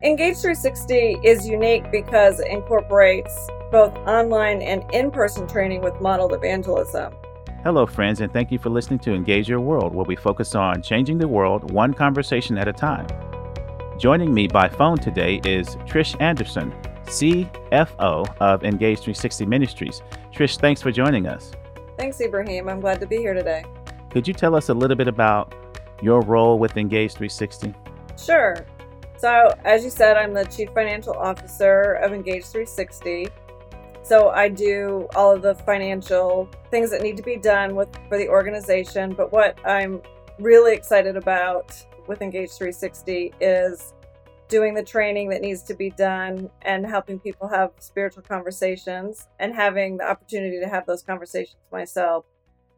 Engage 360 is unique because it incorporates both online and in person training with modeled evangelism. Hello, friends, and thank you for listening to Engage Your World, where we focus on changing the world one conversation at a time. Joining me by phone today is Trish Anderson, CFO of Engage 360 Ministries. Trish, thanks for joining us. Thanks, Ibrahim. I'm glad to be here today. Could you tell us a little bit about your role with Engage 360? Sure. So, as you said, I'm the Chief Financial Officer of Engage 360. So, I do all of the financial things that need to be done with for the organization. But what I'm really excited about with Engage 360 is doing the training that needs to be done and helping people have spiritual conversations and having the opportunity to have those conversations myself.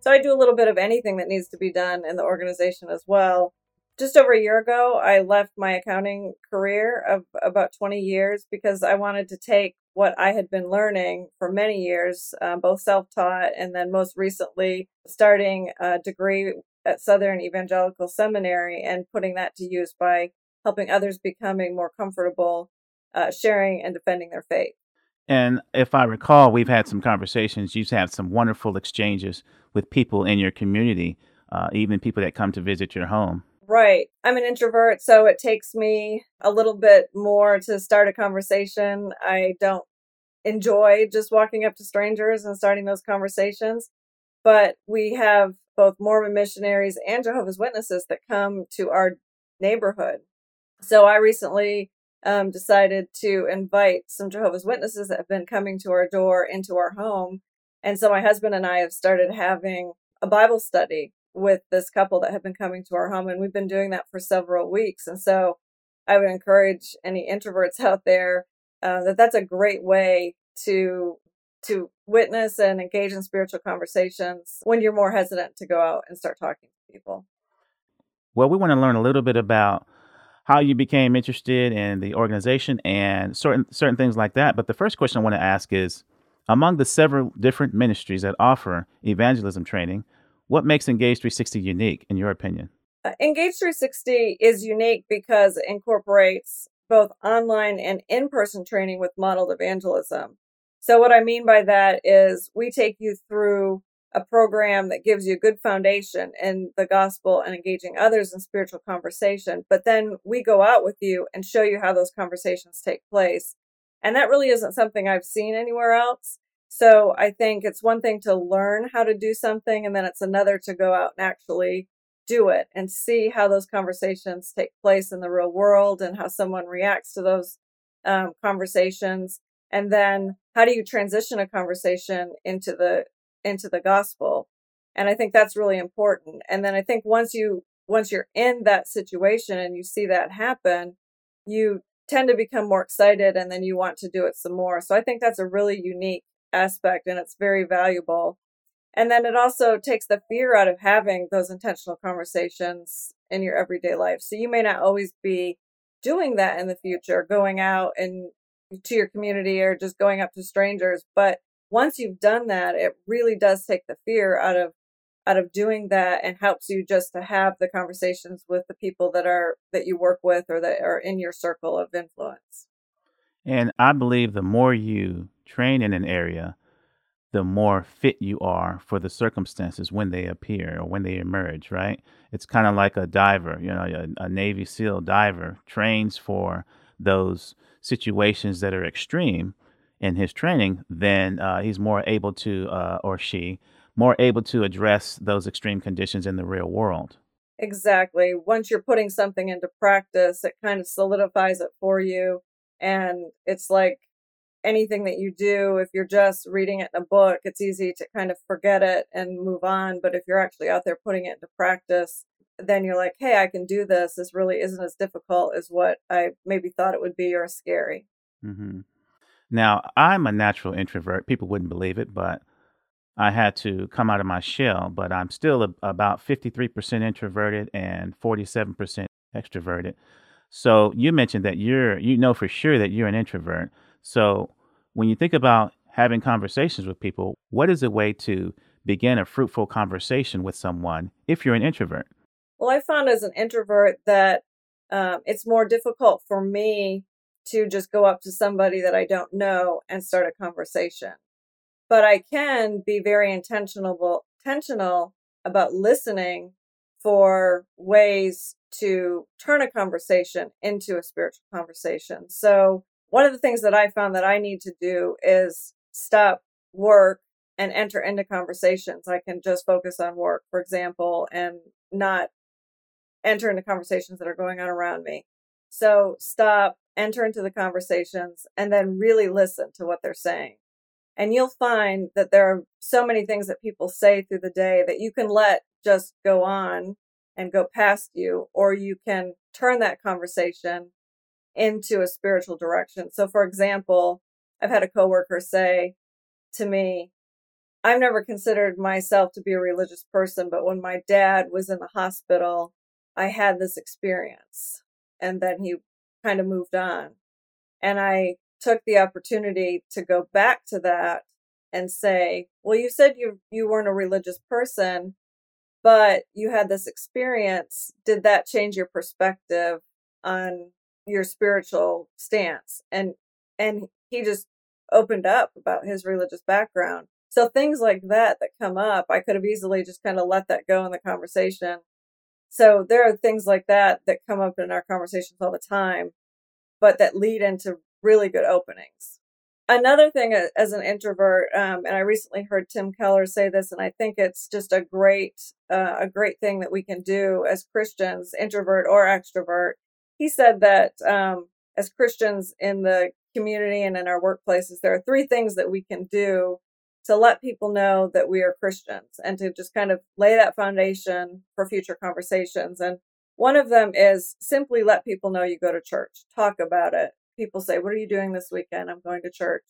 So, I do a little bit of anything that needs to be done in the organization as well just over a year ago, I left my accounting career of about 20 years because I wanted to take what I had been learning for many years, um, both self taught and then most recently starting a degree at Southern Evangelical Seminary and putting that to use by helping others becoming more comfortable uh, sharing and defending their faith. And if I recall, we've had some conversations. You've had some wonderful exchanges with people in your community, uh, even people that come to visit your home. Right. I'm an introvert, so it takes me a little bit more to start a conversation. I don't enjoy just walking up to strangers and starting those conversations. But we have both Mormon missionaries and Jehovah's Witnesses that come to our neighborhood. So I recently um, decided to invite some Jehovah's Witnesses that have been coming to our door into our home. And so my husband and I have started having a Bible study with this couple that have been coming to our home and we've been doing that for several weeks and so i would encourage any introverts out there uh, that that's a great way to to witness and engage in spiritual conversations when you're more hesitant to go out and start talking to people. Well we want to learn a little bit about how you became interested in the organization and certain certain things like that but the first question i want to ask is among the several different ministries that offer evangelism training what makes Engage 360 unique, in your opinion? Uh, Engage 360 is unique because it incorporates both online and in person training with modeled evangelism. So, what I mean by that is we take you through a program that gives you a good foundation in the gospel and engaging others in spiritual conversation. But then we go out with you and show you how those conversations take place. And that really isn't something I've seen anywhere else. So I think it's one thing to learn how to do something, and then it's another to go out and actually do it and see how those conversations take place in the real world and how someone reacts to those um, conversations. And then how do you transition a conversation into the into the gospel? And I think that's really important. And then I think once you once you're in that situation and you see that happen, you tend to become more excited and then you want to do it some more. So I think that's a really unique aspect and it's very valuable. And then it also takes the fear out of having those intentional conversations in your everyday life. So you may not always be doing that in the future, going out and to your community or just going up to strangers. But once you've done that, it really does take the fear out of out of doing that and helps you just to have the conversations with the people that are that you work with or that are in your circle of influence. And I believe the more you train in an area, the more fit you are for the circumstances when they appear or when they emerge, right? It's kind of like a diver, you know, a, a, Navy SEAL diver trains for those situations that are extreme in his training, then uh, he's more able to, uh, or she, more able to address those extreme conditions in the real world. Exactly. Once you're putting something into practice, it kind of solidifies it for you. And it's like anything that you do, if you're just reading it in a book, it's easy to kind of forget it and move on. But if you're actually out there putting it into practice, then you're like, hey, I can do this. This really isn't as difficult as what I maybe thought it would be or scary. Mm-hmm. Now, I'm a natural introvert. People wouldn't believe it, but I had to come out of my shell. But I'm still a, about 53% introverted and 47% extroverted. So you mentioned that you're, you know for sure that you're an introvert. So when you think about having conversations with people, what is a way to begin a fruitful conversation with someone if you're an introvert? Well, I found as an introvert that um, it's more difficult for me to just go up to somebody that I don't know and start a conversation. But I can be very intentional intentional about listening for ways to turn a conversation into a spiritual conversation. So one of the things that I found that I need to do is stop work and enter into conversations. I can just focus on work, for example, and not enter into conversations that are going on around me. So stop, enter into the conversations, and then really listen to what they're saying. And you'll find that there are so many things that people say through the day that you can let just go on and go past you, or you can turn that conversation into a spiritual direction. So, for example, I've had a coworker say to me, I've never considered myself to be a religious person, but when my dad was in the hospital, I had this experience. And then he kind of moved on. And I took the opportunity to go back to that and say, well, you said you, you weren't a religious person, but you had this experience. Did that change your perspective on your spiritual stance? And, and he just opened up about his religious background. So things like that that come up, I could have easily just kind of let that go in the conversation. So there are things like that that come up in our conversations all the time, but that lead into really good openings. Another thing as an introvert, um, and I recently heard Tim Keller say this, and I think it's just a great, uh, a great thing that we can do as Christians, introvert or extrovert. He said that um, as Christians in the community and in our workplaces, there are three things that we can do to let people know that we are Christians and to just kind of lay that foundation for future conversations. And one of them is simply let people know you go to church, talk about it. People say, What are you doing this weekend? I'm going to church.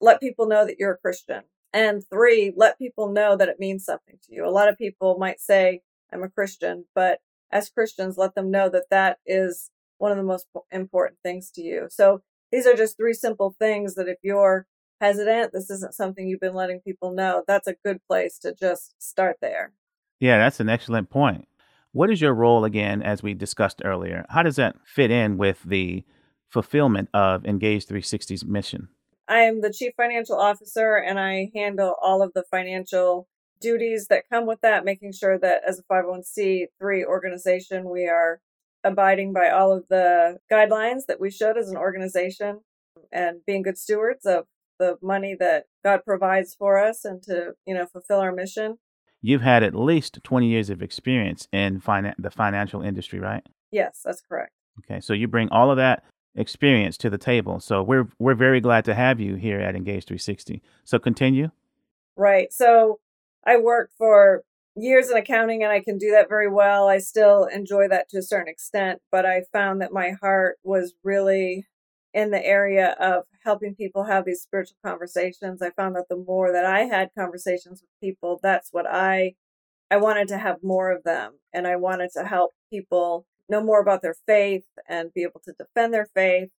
Let people know that you're a Christian. And three, let people know that it means something to you. A lot of people might say, I'm a Christian, but as Christians, let them know that that is one of the most important things to you. So these are just three simple things that if you're hesitant, this isn't something you've been letting people know, that's a good place to just start there. Yeah, that's an excellent point. What is your role again, as we discussed earlier? How does that fit in with the fulfillment of Engage 360's mission? I am the chief financial officer and I handle all of the financial duties that come with that, making sure that as a 501c3 organization, we are abiding by all of the guidelines that we should as an organization and being good stewards of the money that God provides for us and to, you know, fulfill our mission. You've had at least 20 years of experience in finan- the financial industry, right? Yes, that's correct. Okay, so you bring all of that experience to the table. So we're we're very glad to have you here at Engage 360. So continue. Right. So I worked for years in accounting and I can do that very well. I still enjoy that to a certain extent, but I found that my heart was really in the area of helping people have these spiritual conversations. I found that the more that I had conversations with people, that's what I I wanted to have more of them and I wanted to help people know more about their faith and be able to defend their faith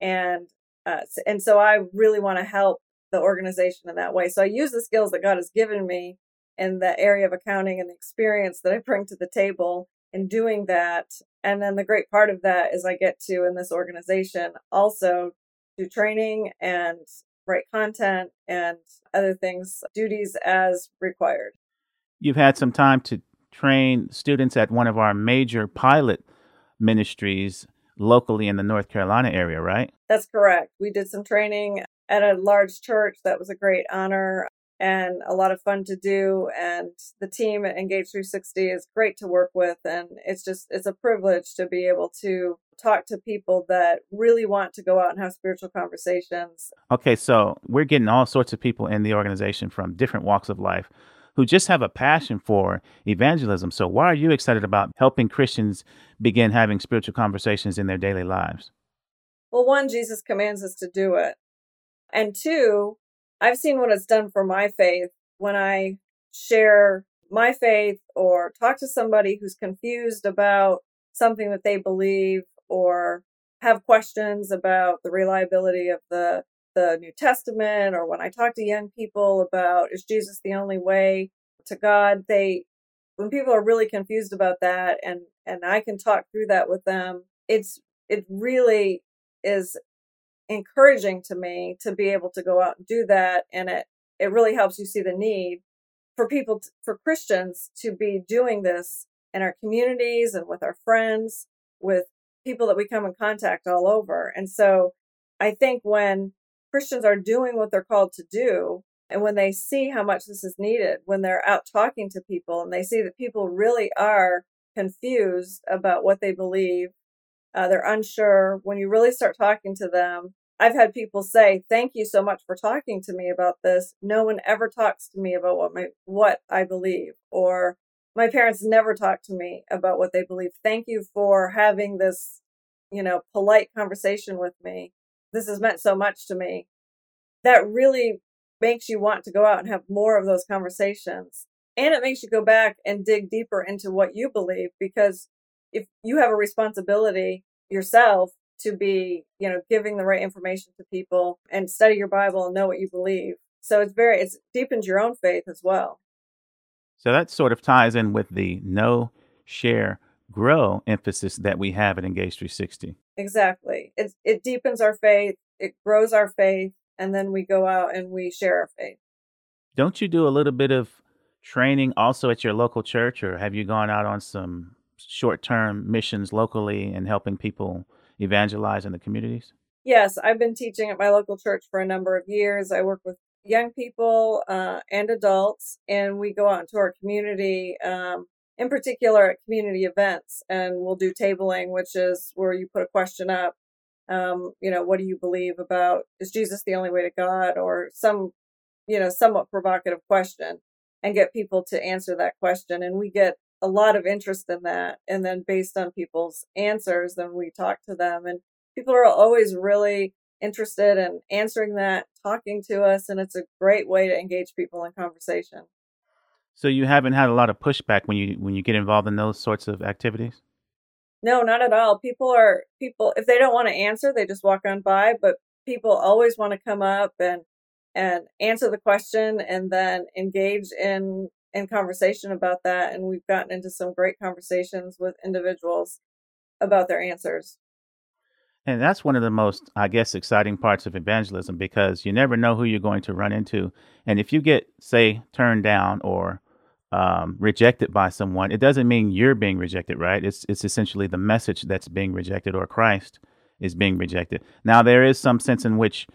and uh, and so I really want to help the organization in that way. So I use the skills that God has given me in the area of accounting and the experience that I bring to the table in doing that. And then the great part of that is I get to in this organization also do training and write content and other things, duties as required. You've had some time to train students at one of our major pilot ministries locally in the North Carolina area, right? That's correct. We did some training at a large church. That was a great honor and a lot of fun to do. And the team at Engage 360 is great to work with. And it's just, it's a privilege to be able to talk to people that really want to go out and have spiritual conversations. Okay, so we're getting all sorts of people in the organization from different walks of life who just have a passion for evangelism. So, why are you excited about helping Christians begin having spiritual conversations in their daily lives? Well, one, Jesus commands us to do it. And two, I've seen what it's done for my faith. When I share my faith or talk to somebody who's confused about something that they believe or have questions about the reliability of the the New Testament or when I talk to young people about is Jesus the only way to God? They when people are really confused about that and and I can talk through that with them it's it really is encouraging to me to be able to go out and do that. And it, it really helps you see the need for people, for Christians to be doing this in our communities and with our friends, with people that we come in contact all over. And so I think when Christians are doing what they're called to do, and when they see how much this is needed, when they're out talking to people and they see that people really are confused about what they believe, uh, they're unsure, when you really start talking to them, I've had people say, "Thank you so much for talking to me about this. No one ever talks to me about what my what I believe, or my parents never talk to me about what they believe. Thank you for having this, you know, polite conversation with me. This has meant so much to me." That really makes you want to go out and have more of those conversations. And it makes you go back and dig deeper into what you believe because if you have a responsibility yourself to be, you know, giving the right information to people and study your Bible and know what you believe. So it's very, it's deepens your own faith as well. So that sort of ties in with the know, share, grow emphasis that we have at Engage 360. Exactly. It, it deepens our faith, it grows our faith, and then we go out and we share our faith. Don't you do a little bit of training also at your local church, or have you gone out on some short term missions locally and helping people evangelize in the communities? Yes, I've been teaching at my local church for a number of years. I work with young people uh, and adults, and we go out into our community, um, in particular at community events, and we'll do tabling, which is where you put a question up um, you know, what do you believe about is Jesus the only way to God or some, you know, somewhat provocative question and get people to answer that question. And we get a lot of interest in that. And then based on people's answers, then we talk to them and people are always really interested in answering that, talking to us. And it's a great way to engage people in conversation. So you haven't had a lot of pushback when you when you get involved in those sorts of activities? No, not at all. People are people if they don't want to answer, they just walk on by, but people always want to come up and and answer the question and then engage in in conversation about that and we've gotten into some great conversations with individuals about their answers. And that's one of the most, I guess, exciting parts of evangelism because you never know who you're going to run into. And if you get, say, turned down or um, rejected by someone, it doesn't mean you're being rejected, right? It's it's essentially the message that's being rejected, or Christ is being rejected. Now, there is some sense in which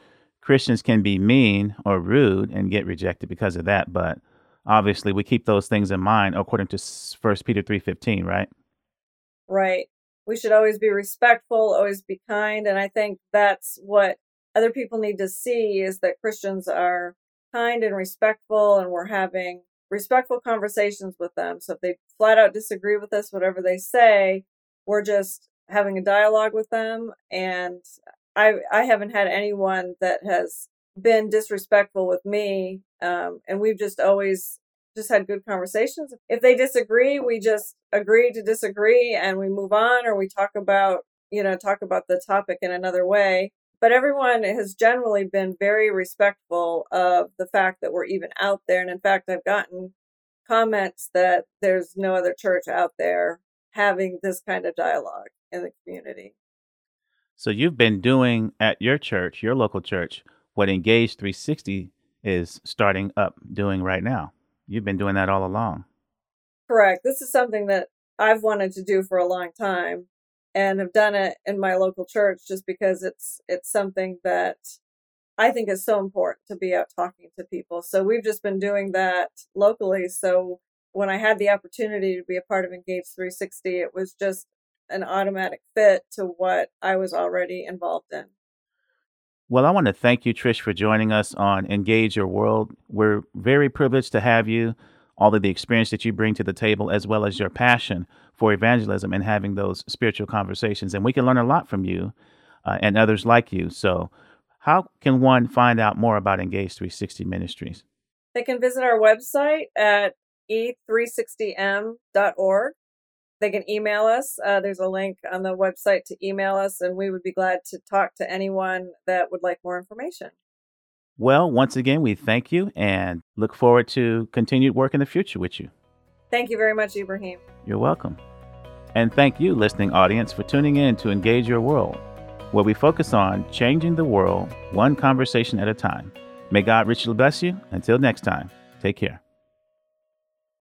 Christians can be mean or rude and get rejected because of that, but obviously we keep those things in mind according to First Peter three fifteen, right? Right. We should always be respectful, always be kind, and I think that's what other people need to see is that Christians are kind and respectful, and we're having respectful conversations with them. So if they flat out disagree with us, whatever they say, we're just having a dialogue with them. And I I haven't had anyone that has been disrespectful with me. Um, and we've just always just had good conversations. If they disagree, we just agree to disagree and we move on or we talk about, you know, talk about the topic in another way but everyone has generally been very respectful of the fact that we're even out there. And in fact, I've gotten comments that there's no other church out there having this kind of dialogue in the community. So you've been doing at your church, your local church, what Engage 360 is starting up doing right now. You've been doing that all along. Correct. This is something that I've wanted to do for a long time and have done it in my local church just because it's it's something that I think is so important to be out talking to people. So we've just been doing that locally. So when I had the opportunity to be a part of Engage 360, it was just an automatic fit to what I was already involved in. Well, I want to thank you, Trish, for joining us on Engage Your World. We're very privileged to have you all of the experience that you bring to the table, as well as your passion for evangelism and having those spiritual conversations. And we can learn a lot from you uh, and others like you. So, how can one find out more about Engage 360 Ministries? They can visit our website at e360m.org. They can email us. Uh, there's a link on the website to email us, and we would be glad to talk to anyone that would like more information. Well, once again, we thank you and look forward to continued work in the future with you. Thank you very much, Ibrahim. You're welcome. And thank you, listening audience, for tuning in to Engage Your World. where we focus on changing the world one conversation at a time. May God richly bless you. Until next time, take care.